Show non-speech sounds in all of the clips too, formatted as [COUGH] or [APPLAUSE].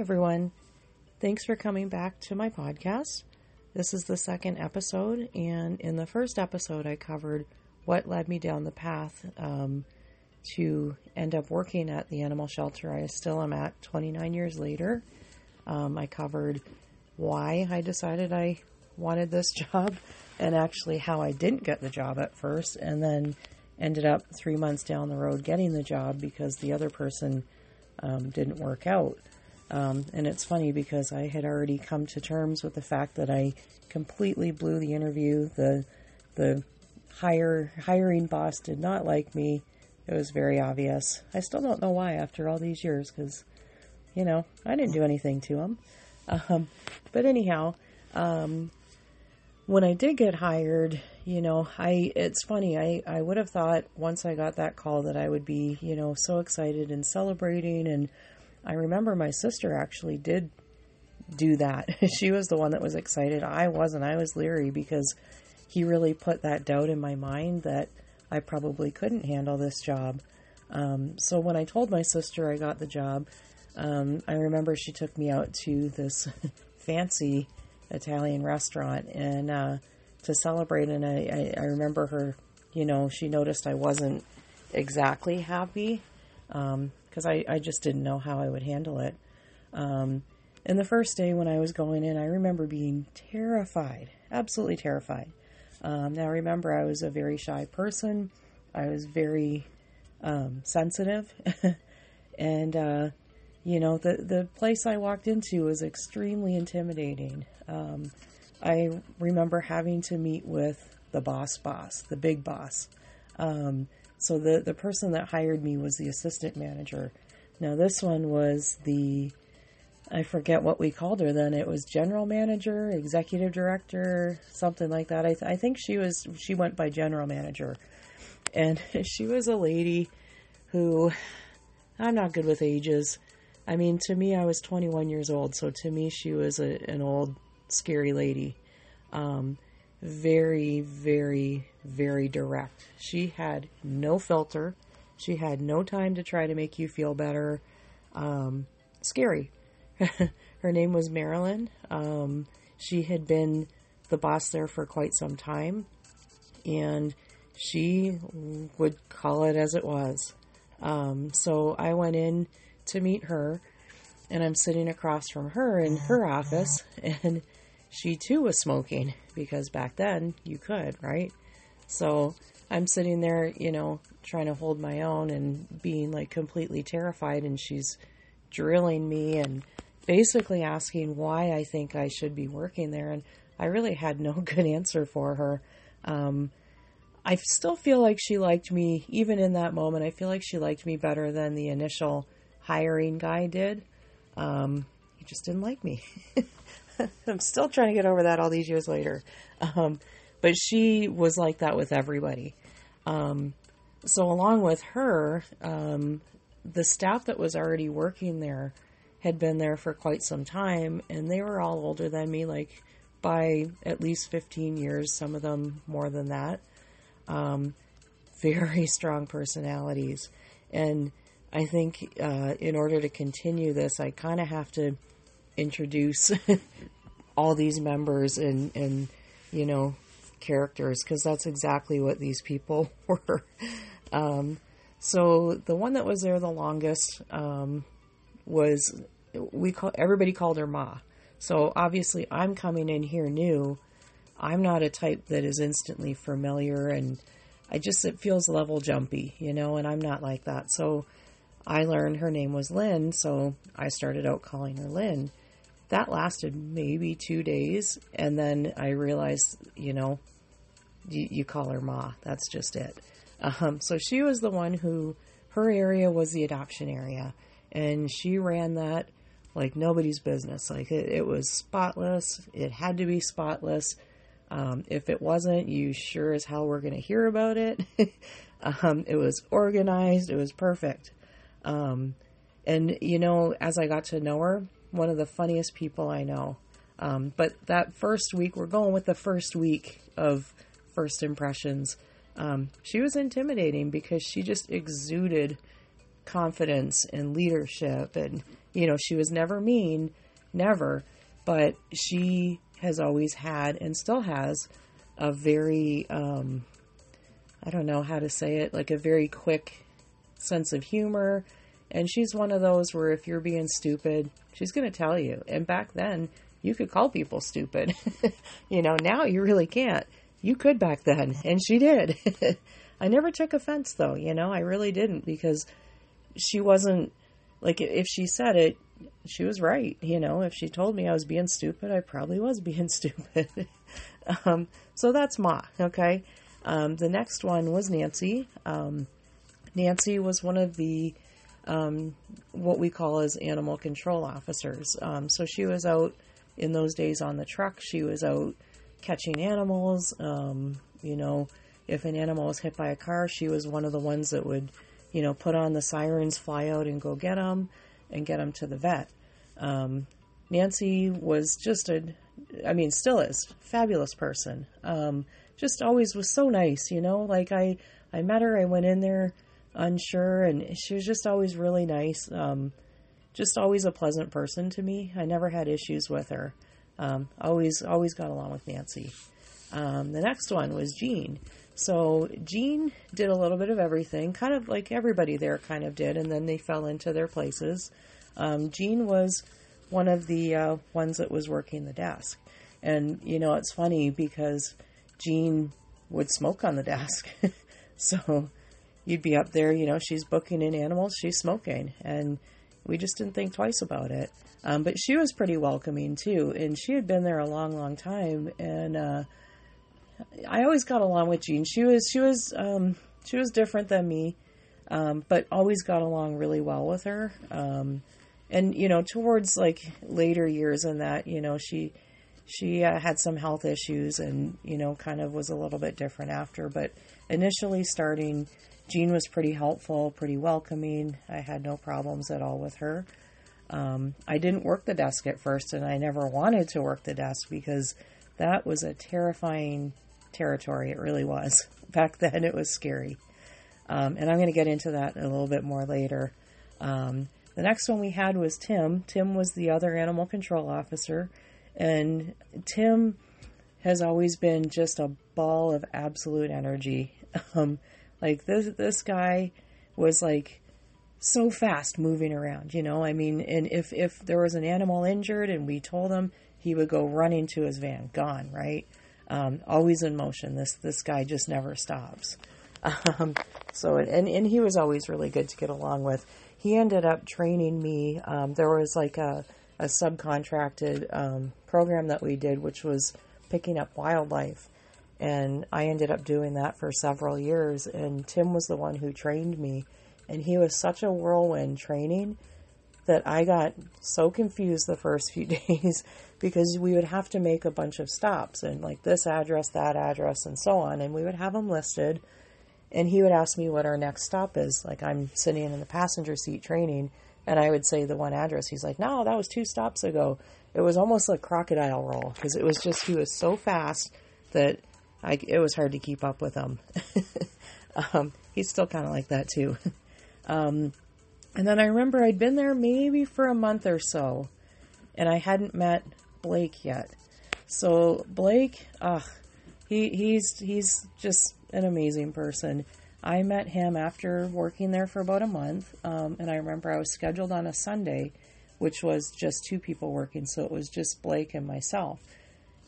everyone. Thanks for coming back to my podcast. This is the second episode, and in the first episode, I covered what led me down the path um, to end up working at the animal shelter I still am at 29 years later. Um, I covered why I decided I wanted this [LAUGHS] job and actually how I didn't get the job at first, and then ended up three months down the road getting the job because the other person um, didn't work out. Um, and it's funny because I had already come to terms with the fact that I completely blew the interview. The the hire hiring boss did not like me. It was very obvious. I still don't know why after all these years because, you know, I didn't do anything to him. [LAUGHS] Um, but anyhow, um, when I did get hired, you know, I it's funny. I I would have thought once I got that call that I would be, you know, so excited and celebrating and I remember my sister actually did do that. [LAUGHS] she was the one that was excited. I wasn't. I was leery because he really put that doubt in my mind that I probably couldn't handle this job. Um, so when I told my sister I got the job, um, I remember she took me out to this [LAUGHS] fancy Italian restaurant and uh, to celebrate. And I, I, I, remember her, you know, she noticed I wasn't exactly happy because I, I just didn't know how I would handle it. Um, and the first day when I was going in, I remember being terrified, absolutely terrified. Um, now, remember, I was a very shy person. I was very um, sensitive, [LAUGHS] and uh, you know, the the place I walked into was extremely intimidating. Um, I remember having to meet with the boss boss, the big boss. Um, so the the person that hired me was the assistant manager. Now this one was the I forget what we called her then. It was general manager, executive director, something like that. I, th- I think she was she went by general manager, and [LAUGHS] she was a lady who I'm not good with ages. I mean, to me, I was 21 years old, so to me, she was a, an old, scary lady. Um, very, very, very direct. She had no filter. She had no time to try to make you feel better. Um, scary. [LAUGHS] Her name was Marilyn. Um, she had been the boss there for quite some time, and she would call it as it was. Um, so I went in to meet her, and I'm sitting across from her in her office, [LAUGHS] and she too was smoking because back then you could, right? So I'm sitting there, you know, trying to hold my own and being like completely terrified, and she's drilling me and basically asking why I think I should be working there, and I really had no [LAUGHS] good answer for her. Um, I still feel like she liked me, even in that moment. I feel like she liked me better than the initial hiring guy did. Um, he just didn't like me. [LAUGHS] [LAUGHS] I'm still trying to get over that all these years later. Um, but she was like that with everybody. Um, so, along with her, um, the staff that was already working there had been there for quite some time, and they were all older than me, like by at least 15 years, some of them more than that. Um, very strong personalities. And I think uh, in order to continue this, I kind of have to introduce [LAUGHS] all these members and, and you know, characters because that's exactly what these people [LAUGHS] were. Um, so the one that was there the longest um, was we call everybody called her Ma. So obviously, I'm coming in here new. I'm not a type that is instantly familiar, and I just it feels level jumpy, you know. And I'm not like that. So I learned her name was Lynn, so I started out calling her Lynn. That lasted maybe two days, and then I realized, you know, you, you call her Ma. That's just it. Um, so she was the one who her area was the adoption area, and she ran that like nobody's business. Like it, it was spotless. It had to be spotless. Um, if it wasn't, you sure as hell were going to hear about it. [LAUGHS] um, it was organized. It was perfect. Um, and you know, as I got to know her, one of the funniest people I know. Um, but that first week, we're going with the first week of first impressions. Um, she was intimidating because she just exuded confidence and leadership. And, you know, she was never mean, never, but she has always had and still has a very, um, I don't know how to say it, like a very quick sense of humor. And she's one of those where if you're being stupid, she's going to tell you. And back then, you could call people stupid. [LAUGHS] you know, now you really can't. You could back then, and she did. [LAUGHS] I never took offense though, you know, I really didn't because she wasn't like if she said it, she was right, you know. If she told me I was being stupid, I probably was [LAUGHS] being stupid. um, so that's Ma, okay? Um, the next one was Nancy. Um, Nancy was one of the um, what we call as animal control officers. Um, so she was out in those days on the truck. She was out catching animals. Um, you know, if an animal was hit by a car, she was one of the ones that would, you know, put on the sirens, fly out and go get them and get them to the vet. Um, Nancy was just a, I mean, still is, fabulous person. Um, just always was so nice, you know, like I, I met her, I went in there unsure and she was just always really nice. Um, just always a pleasant person to me. I never had issues with her. Um, always, always got along with Nancy. Um, the next one was Jean. So Jean did a little bit of everything, kind of like everybody there kind of did, and then they fell into their places. Um, Jean was one of the uh, ones that was working the desk. And, you know, it's funny because Jean would smoke on the desk. [LAUGHS] so you'd be up there, you know, she's booking in animals, she's smoking. And we just didn't think twice about it. Um, but she was pretty welcoming too. And she had been there a long, long time. And, uh, I always got along with Jean. She was, she was, um, she was different than me. Um, but always got along really well with her. Um, and you know towards like later years and that you know she she uh, had some health issues and you know kind of was a little bit different after but initially starting jean was pretty helpful pretty welcoming. I had no problems at all with her. Um, i didn't work the desk at first and i never wanted to work the desk because that was a terrifying territory. It really was. [LAUGHS] Back then it was scary. Um, and i'm going to get into that a little bit more later. Um, the next one we had was Tim. Tim was the other animal control officer, and Tim has always been just a ball of absolute energy. [LAUGHS] Um, like this, this guy was like so fast moving around, you know. I mean, and if if there was an animal injured and we told him, he would go running to his van, gone, right? Um, always in motion. This this guy just never stops. [LAUGHS] Um, so and and he was always really good to get along with he ended up training me. Um, there was like a, a subcontracted um, program that we did, which was picking up wildlife. And I ended up doing that for several years. And Tim was the one who trained me. And he was such a whirlwind training that I got so confused the first few [LAUGHS] days because we would have to make a bunch of stops and like this address, that address, and so on. And we would have them listed and he would ask me what our next stop is. Like I'm sitting in the passenger seat training, and I would say the one address. He's like, "No, that was two stops ago." It was almost like crocodile roll because it was just he was so fast that I it was hard to keep up with him. [LAUGHS] um, he's still kind of like that too. [LAUGHS] Um, and then I remember I'd been there maybe for a month or so, and I hadn't met Blake yet. So Blake, ugh, he he's he's just an amazing person. I met him after working there for about a month, um, and I remember I was scheduled on a Sunday, which was just two people working, so it was just Blake and myself.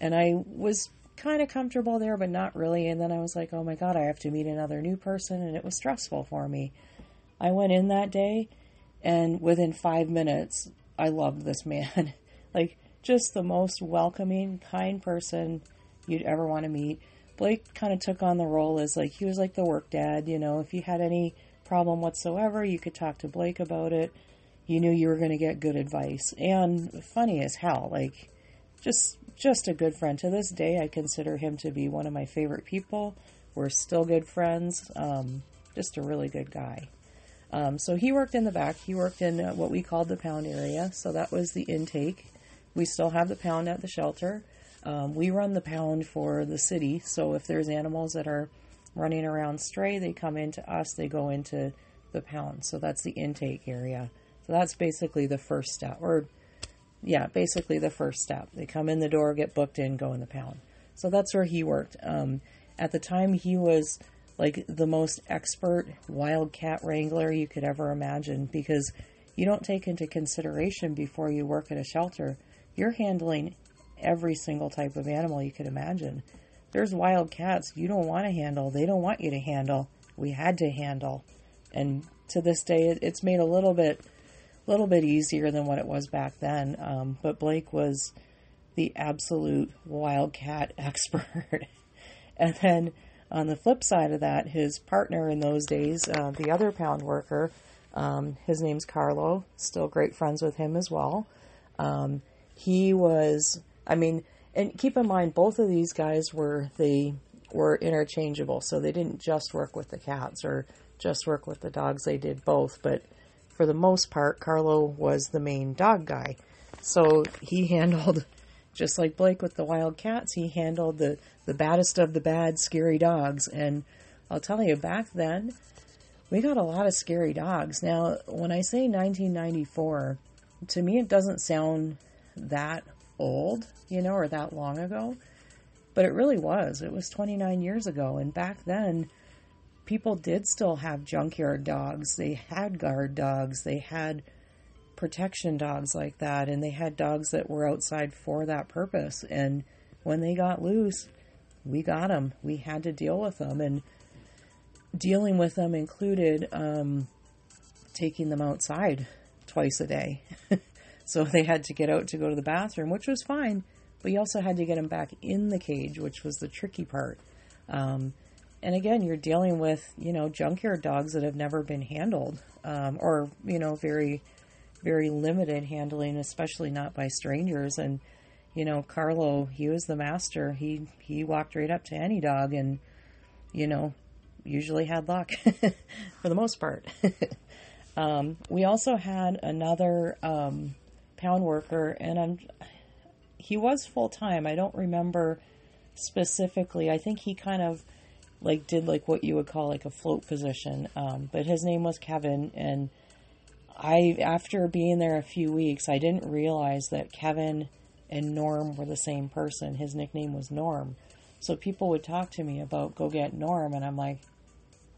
And I was kind of comfortable there, but not really. And then I was like, oh my God, I have to meet another new person, and it was stressful for me. I went in that day, and within five minutes, I loved this man. [LAUGHS] like, just the most welcoming, kind person you'd ever want to meet. Blake kind of took on the role as like he was like the work dad, you know, if you had any problem whatsoever, you could talk to Blake about it. You knew you were going to get good advice and funny as hell, like just just a good friend. To this day, I consider him to be one of my favorite people. We're still good friends. Um, just a really good guy. Um, so he worked in the back. He worked in uh, what we called the pound area. So that was the intake. We still have the pound at the shelter. Um, we run the pound for the city, so if there's animals that are running around stray, they come into us, they go into the pound. So that's the intake area. So that's basically the first step, or yeah, basically the first step. They come in the door, get booked in, go in the pound. So that's where he worked. Um, at the time, he was like the most expert wildcat wrangler you could ever imagine because you don't take into consideration before you work at a shelter. You're handling every single type of animal you could imagine. There's wild cats you don't want to handle, they don't want you to handle. We had to handle. And to this day, it's made a little bit little bit easier than what it was back then. Um, but Blake was the absolute wildcat [LAUGHS] expert. and then on the flip side of that, his partner in those days, uh, the other pound worker, um, his name's Carlo, still great friends with him as well. Um, he was, I mean, and keep in mind, both of these guys were they were interchangeable, so they didn't just work with the cats or just work with the dogs. They did both, but for the most part, Carlo was the main dog guy. So he handled, [LAUGHS] just like Blake with the wild cats, he handled the, the baddest of the bad, scary dogs. And I'll tell you, back then, we got a lot of scary dogs. Now, when I say 1994, to me, it doesn't sound that old, you know, or that long ago. But it really was. It was 29 years ago. And back then, people did still have junkyard dogs. They had guard dogs. They had protection dogs like that. And they had dogs that were outside for that purpose. And when they got loose, we got them. We had to deal with them. And dealing with them included um, taking them outside twice a day. [LAUGHS] so [LAUGHS] they had to get out to go to the bathroom, which was fine. But you also had to get them back in the cage, which was the tricky part. Um, and again, you're dealing with you know junkyard dogs that have never been handled, um, or you know very, very limited handling, especially not by strangers. And you know, Carlo, he was the master. He he walked right up to any dog, and you know, usually had luck [LAUGHS] for the most part. [LAUGHS] um, we also had another um, pound worker, and I'm he was full time. I don't remember specifically. I think he kind of like did like what you would call like a float position. Um, but his name was Kevin, and I after being there a few weeks, I didn't realize that Kevin and Norm were the same person. His nickname was Norm. So people would talk to me about go get Norm, and I'm like,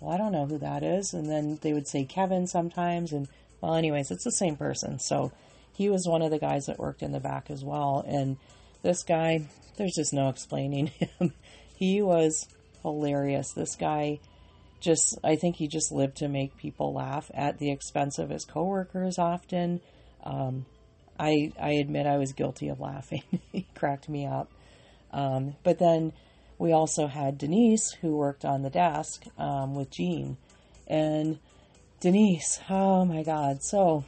well, I don't know who that is. And then they would say Kevin sometimes, and well, anyways, it's the same person. So he was one of the guys that worked in the back as well. And this guy, there's just no explaining [LAUGHS] him. he was hilarious. This guy just, I think he just lived to make people laugh at the expense of his coworkers often. Um, I, I admit I was guilty of laughing. [LAUGHS] he cracked me up. Um, but then we also had Denise, who worked on the desk um, with Jean. And Denise, oh my God. So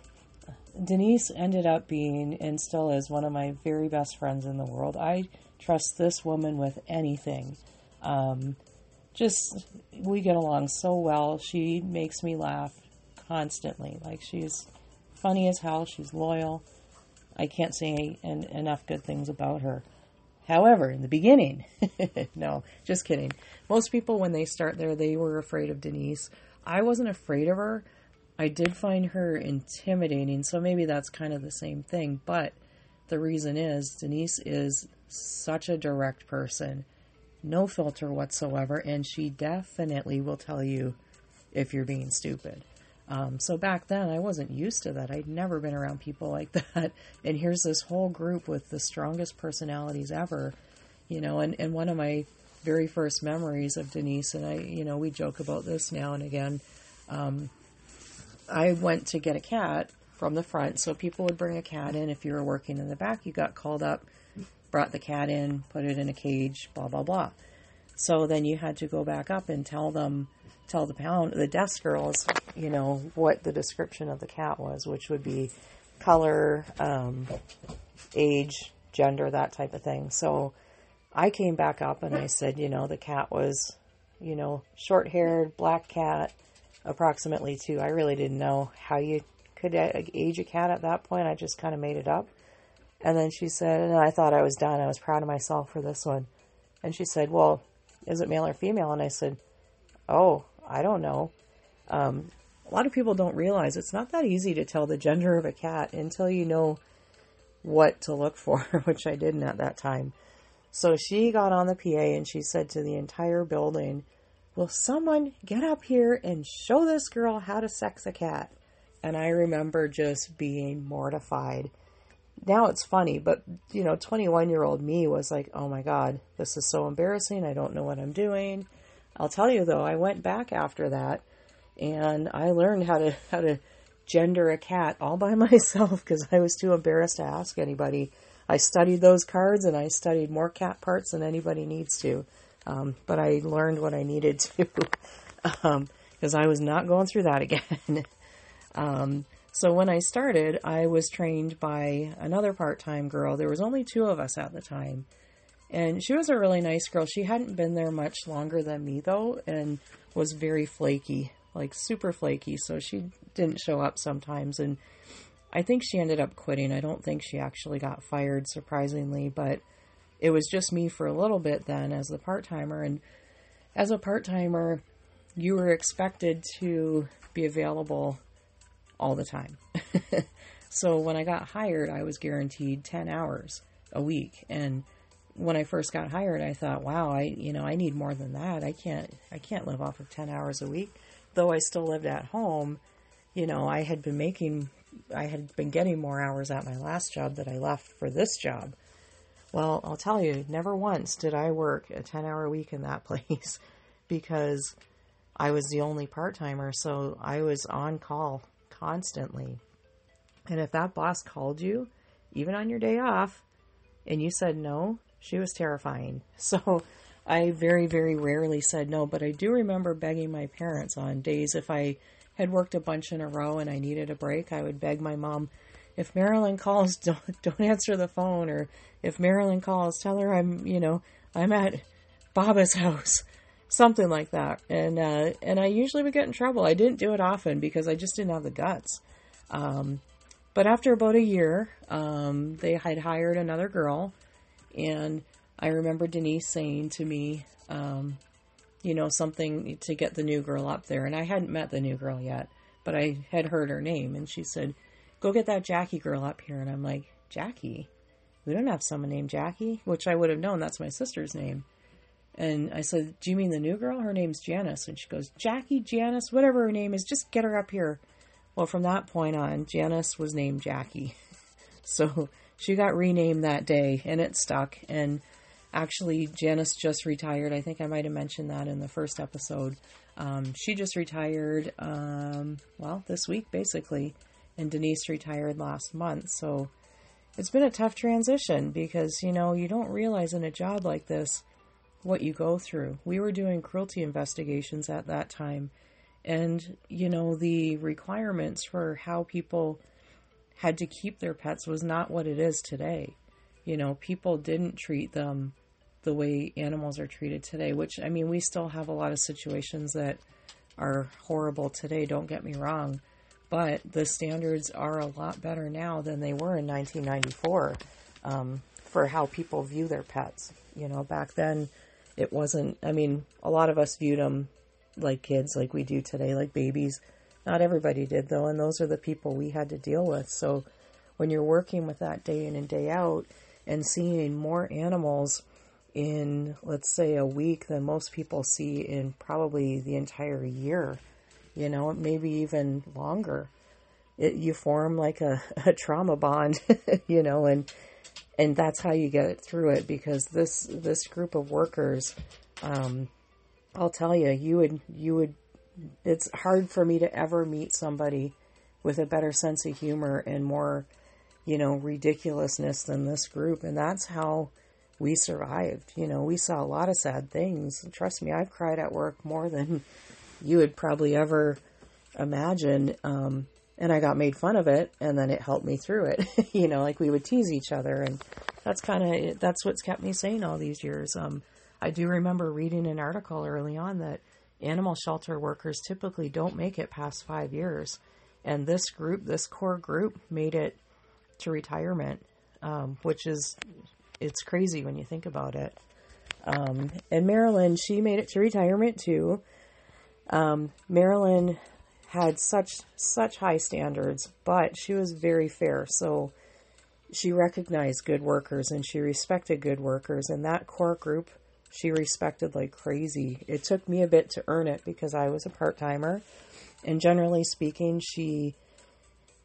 Denise ended up being and still is one of my very best friends in the world. I trust this woman with anything. Um, just we get along so well. She makes me laugh constantly. Like she's funny as hell. She's loyal. I can't say en- enough good things about her. However, in the beginning, [LAUGHS] no, just kidding. Most people, when they start there, they were afraid of Denise. I wasn't afraid of her. I did find her intimidating, so maybe that's kind of the same thing. But the reason is Denise is such a direct person no filter whatsoever, and she definitely will tell you if you're being stupid. Um, so back then, I wasn't used to that. I'd never been around people [LAUGHS] like that. And here's this whole group with the strongest personalities ever, you know. And, and one of my very first memories of Denise, and I, you know, we joke about this now and again. Um, I went to get a cat from the front, so people would bring a cat in. If you were working in the back, you got called up brought the cat in, put it in a cage, blah, blah, blah. So then you had to go back up and tell them, tell the pound, the desk girls, you know, what the description of the cat was, which would be color, um, age, gender, that type of thing. So I came back up and I said, you know, the cat was, you know, short haired, black cat, approximately two. I really didn't know how you could age a cat at that point. I just kind of made it up. And then she said, and I thought I was done. I was proud of myself for this one. And she said, well, is it male or female? And I said, oh, I don't know. Um, a lot of people don't realize it's not that easy to tell the gender of a cat until you know what to look for, [LAUGHS] which I didn't at that time. So she got on the PA and she said to the entire building, Will someone get up here and show this girl how to sex a cat? And I remember just being mortified. Now it's funny, but you know, 21 year old me was like, oh my God, this is so embarrassing. I don't know what I'm doing. I'll tell you though, I went back after that and I learned how to, how to gender a cat all by [LAUGHS] myself because I was too embarrassed to ask anybody. I studied those cards and I studied more cat parts than anybody needs to. Um, but I learned what I needed to because [LAUGHS] um, I was not going through that again. [LAUGHS] um, so when I started, I was trained by another part time girl. There was only two of us at the time. And she was a really nice girl. She hadn't been there much longer than me, though, and was very flaky like super flaky, so she didn't show up sometimes. And I think she ended up quitting. I don't think she actually got fired, surprisingly, but it was just me for a little bit then as the part timer. And as a part timer, you were expected to be available all the time. [LAUGHS] so when I got hired, I was guaranteed 10 hours a week. And when I first got hired, I thought, wow, I, you know, I need more than that. I can't, I can't live off of 10 hours a week though I still lived at home, you know, I had been making, I had been getting more hours at my last job that I left for this job. Well, I'll tell you, never once did I work a 10 hour week in that [LAUGHS] place because I was the only part timer. So I was on call constantly. And if that boss called you, even on your day off, and you said no, she was terrifying. [LAUGHS] So I very, very rarely said no, but I do remember begging my parents on days if I had worked a bunch in a row and I needed a break, I would beg my mom, if Marilyn calls, [LAUGHS] don't don't answer the phone, or if Marilyn calls, tell her I'm, you know, I'm at Baba's [LAUGHS] house, something like that. And uh, and I usually would get in trouble. I didn't do it often because I just didn't have the guts. Um, but after about a year, um, they had hired another girl, and I remember Denise saying to me, um, you know, something to get the new girl up there. And I hadn't met the new girl yet, but I had heard her name. And she said, go get that Jackie girl up here. And I'm like, Jackie? We don't have someone named Jackie, which I would have known. That's my sister's name. And I said, Do you mean the new girl? Her name's Janice. And she goes, Jackie, Janice, whatever her name is, just get her up here. Well, from that point on, Janice was named Jackie. [LAUGHS] So she got renamed that day and it stuck. And Actually, Janice just retired. I think I might have mentioned that in the first episode. Um, she just retired, um, well, this week basically, and Denise retired last month. So it's been a tough transition because, you know, you don't realize in a job like this what you go through. We were doing cruelty investigations at that time, and, you know, the requirements for how people had to keep their pets was not what it is today. You know, people didn't treat them the way animals are treated today, which, I mean, we still have a lot of situations that are horrible today, don't get me wrong, but the standards are a lot better now than they were in 1994 um, for how people view their pets. You know, back then it wasn't, I mean, a lot of us viewed them like kids, like we do today, like babies. Not everybody did, though, and those are the people we had to deal with. So when you're working with that day in and day out and seeing more animals in, let's say, a week than most people see in probably the entire year, you know, maybe even longer. It, you form like a, [LAUGHS] a trauma bond, [LAUGHS] you know, and and that's how you get through it because this this group of workers, um, I'll tell you, you would you would. It's hard for me to ever meet somebody with a better sense of humor and more, you know, ridiculousness than this group, and that's how we survived. You know, we saw a lot of sad things. Trust me, I've cried at work more than you would probably ever imagine. Um, and I got made fun of it, and then it helped me through it. [LAUGHS] you know, like we would tease each other, and that's kind of that's what's kept me sane all these years. Um, I do remember reading an article early on that animal shelter workers typically don't make it past five years, and this group, this core group, made it to retirement, um, which is it's crazy when you think about it. Um, and Marilyn, she made it to retirement too. Um, Marilyn had such such high standards, but she was very fair. So she recognized good workers and she respected good workers and that core group she respected like crazy. It took me a bit to earn it because I was a part-timer and generally speaking, she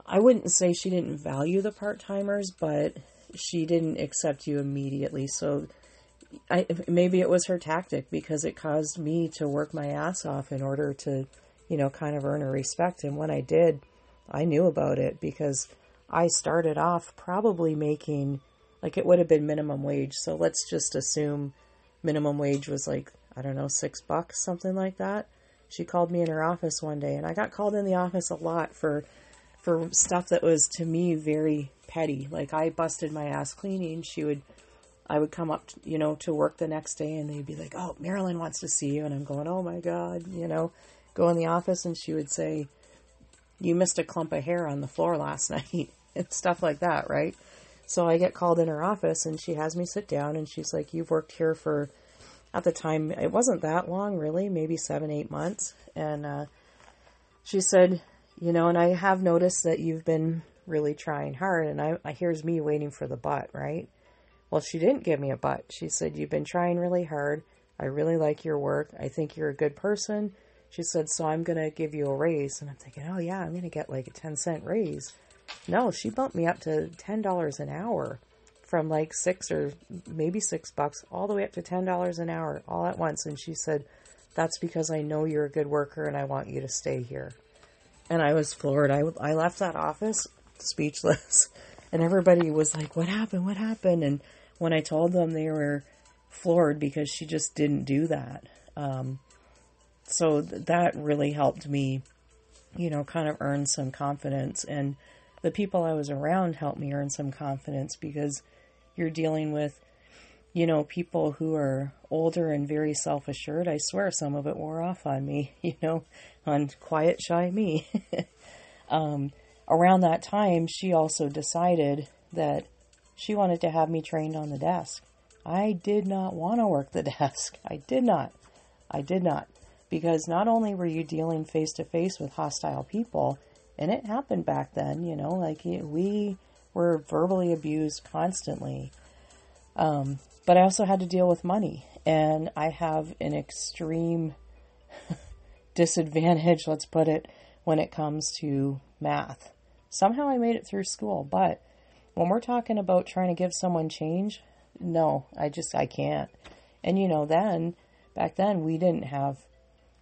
I wouldn't say she didn't value the part-timers, but she didn't accept you immediately. So I, maybe it was her tactic because it caused me to work my ass off in order to, you know, kind of earn her respect. And when I did, I knew about it because I started off probably making like it would have been minimum wage. So let's just assume minimum wage was like, I don't know, six bucks, something like that. She called me in her office one day and I got called in the office a lot for for stuff that was to me very petty. Like I busted my ass cleaning. She would I would come up, you know, to work the next day and they'd be like, "Oh, Marilyn wants to see you." And I'm going, "Oh my god," you know, go in the office and she would say, "You missed a clump of hair on the floor last [LAUGHS] night." and stuff like that, right? So I get called in her office and she has me sit down and she's like, You've worked here for, at the time, it wasn't that long really, maybe seven, eight months. And uh, she said, You know, and I have noticed that you've been really trying hard. And I, I here's me waiting for the butt, right? Well, she didn't give me a butt. She said, You've been trying really hard. I really like your work. I think you're a good person. She said, So I'm going to give you a raise. And I'm thinking, Oh, yeah, I'm going to get like a 10 cent raise. No, she bumped me up to $10 an hour from like six or maybe six bucks all the way up to $10 an hour all at once. And she said, That's because I know you're a good worker and I want you to stay here. And I was floored. I, I left that office speechless. [LAUGHS] And everybody was like, What happened? What happened? And when I told them, they were floored because she just didn't do that. Um, so th- that really helped me, you know, kind of earn some confidence. And the people I was around helped me earn some confidence because you're dealing with, you know, people who are older and very self assured. I swear some of it wore off on me, [LAUGHS] you know, on quiet, shy me. [LAUGHS] um, around that time, she also decided that she wanted to have me trained on the desk. I did not want to work the [LAUGHS] desk. I did not. I did not. Because not only were you dealing face to face with hostile people, and it happened back then, you know, like we were verbally abused constantly. Um, but I also had to deal with money, and I have an extreme [LAUGHS] disadvantage, [LAUGHS] let's put it, when it comes to math. Somehow I made it through school, but when we're talking about trying to give someone change, no, I just I can't. And you know, then back then we didn't have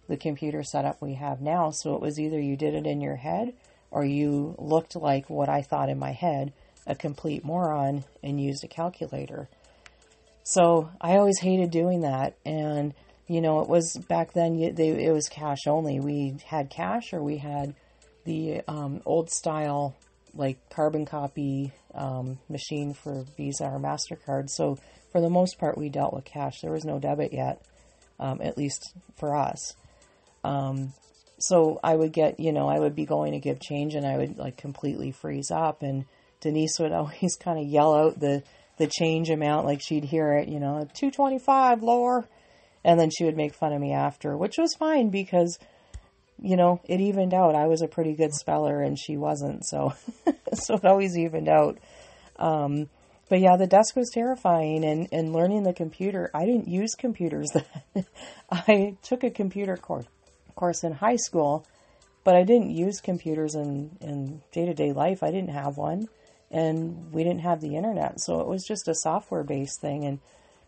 the computer setup we have now. So it was either you did it in your head or you looked like what I thought in my head, a complete moron, and used a calculator. So I always hated doing that. And, you know, it was back then, they, it was cash only. We had cash or we had the um, old style, like carbon copy um, machine for Visa or MasterCard. So for the most part, we dealt with cash. There was no debit yet, um, at least for us. Um, so I would get, you know, I would be going to give change and I would like completely freeze up. And Denise would [LAUGHS] always kind of yell out the, the change amount, like she'd hear it, you know, 225 lower. And then she would make fun of me after, which was fine because, you know, it evened out. I was a pretty good speller and she wasn't. So, [LAUGHS] so it always evened out. Um, but yeah, the desk was terrifying and, and learning the computer. I didn't use computers [LAUGHS] then. I took a computer course course, in high school, but I didn't use computers in, in day-to-day life. I didn't have one, and we didn't have the internet, so it was just a software-based thing. And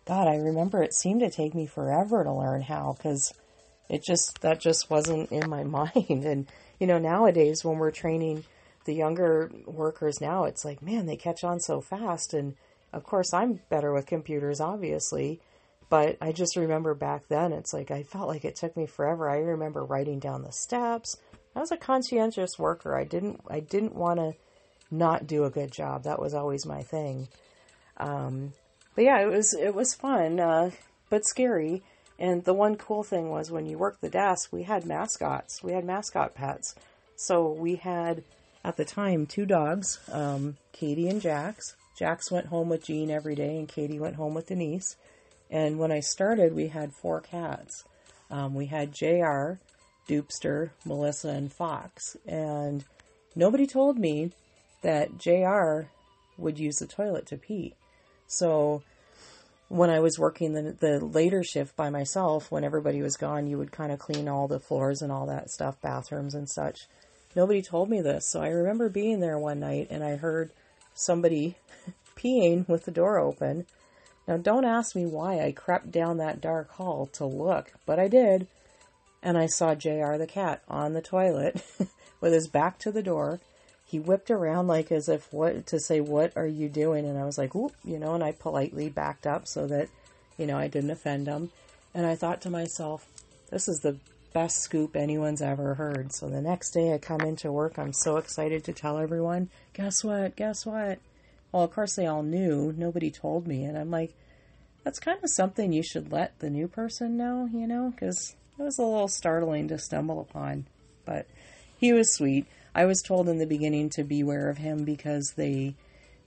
God, I remember it seemed to take me forever to learn how because it just that just wasn't in my [LAUGHS] mind. And you know, nowadays when we're training the younger workers now, it's like, man, they catch on so fast. And of course, I'm better with computers, obviously. But I just remember back then, it's like I felt like it took me forever. I remember writing down the steps. I was a conscientious worker. I didn't I didn't want to not do a good job. That was always my thing. Um, but yeah, it was it was fun, uh, but scary. And the one cool thing was when you worked the desk, we had mascots. We had mascot pets. So we had at the time two dogs, um, Katie and Jax. Jax went home with Jean every day, and Katie went home with Denise. And when I started, we had four cats. Um, we had JR, Dupster, Melissa, and Fox. And nobody told me that JR would use the toilet to pee. So when I was working the, the later shift by myself, when everybody was gone, you would kind of clean all the floors and all that stuff, bathrooms and such. Nobody told me this. So I remember being there one night and I heard somebody [LAUGHS] peeing with the door open. Now, don't ask me why I crept down that dark hall to look, but I did. And I saw JR the cat on the toilet [LAUGHS] with his back to the door. He whipped around like as if what to say, What are you doing? And I was like, Whoop, you know, and I politely backed up so that, you know, I didn't offend him. And I thought to myself, This is the best scoop anyone's ever heard. So the next day I come into work, I'm so excited to tell everyone, Guess what? Guess what? Well, of course, they all knew. Nobody told me. And I'm like, that's kind of something you should let the new person know, you know, because it was a little startling to stumble upon. But he was sweet. I was told in the beginning to beware of him because they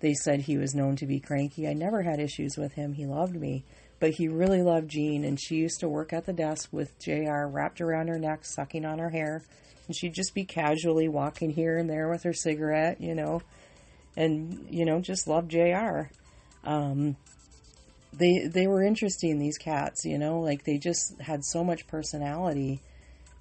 they said he was known to be cranky. I never had issues with him. He loved me, but he really loved Jean and she used to work at the desk with JR wrapped around her neck, sucking on her hair, and she'd just be casually walking here and there with her cigarette, you know, and you know, just loved JR. Um, they they were interesting these cats, you know, like they just had so much personality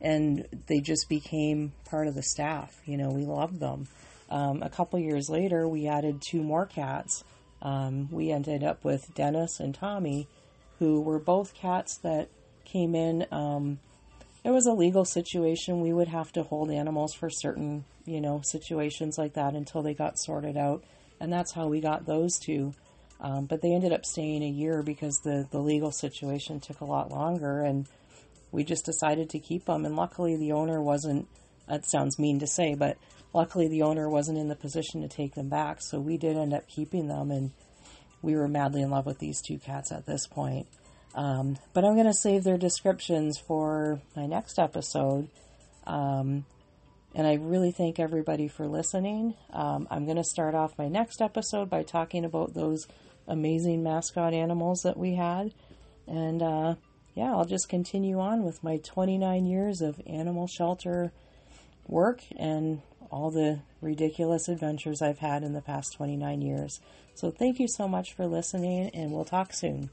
and they just became part of the staff. You know, we loved them. Um, a couple years later, we added two more cats. Um, we ended up with Dennis and Tommy, who were both cats that came in. Um, it was a legal situation. We would have to hold animals for certain, you know, situations like that until they got sorted out. And that's how we got those two. Um, but they ended up staying a year because the, the legal situation took a lot longer. And we just decided to keep them. And luckily, the owner wasn't, that sounds mean to say, but luckily, the owner wasn't in the position to take them back. So we did end up keeping them. And we were madly in love with these two cats at this point. Um, but I'm going to save their descriptions for my next episode. Um, and I really thank everybody for listening. Um, I'm going to start off my next episode by talking about those amazing mascot animals that we had. And uh, yeah, I'll just continue on with my 29 years of animal shelter work and all the ridiculous adventures I've had in the past 29 years. So thank you so much for listening, and we'll talk soon.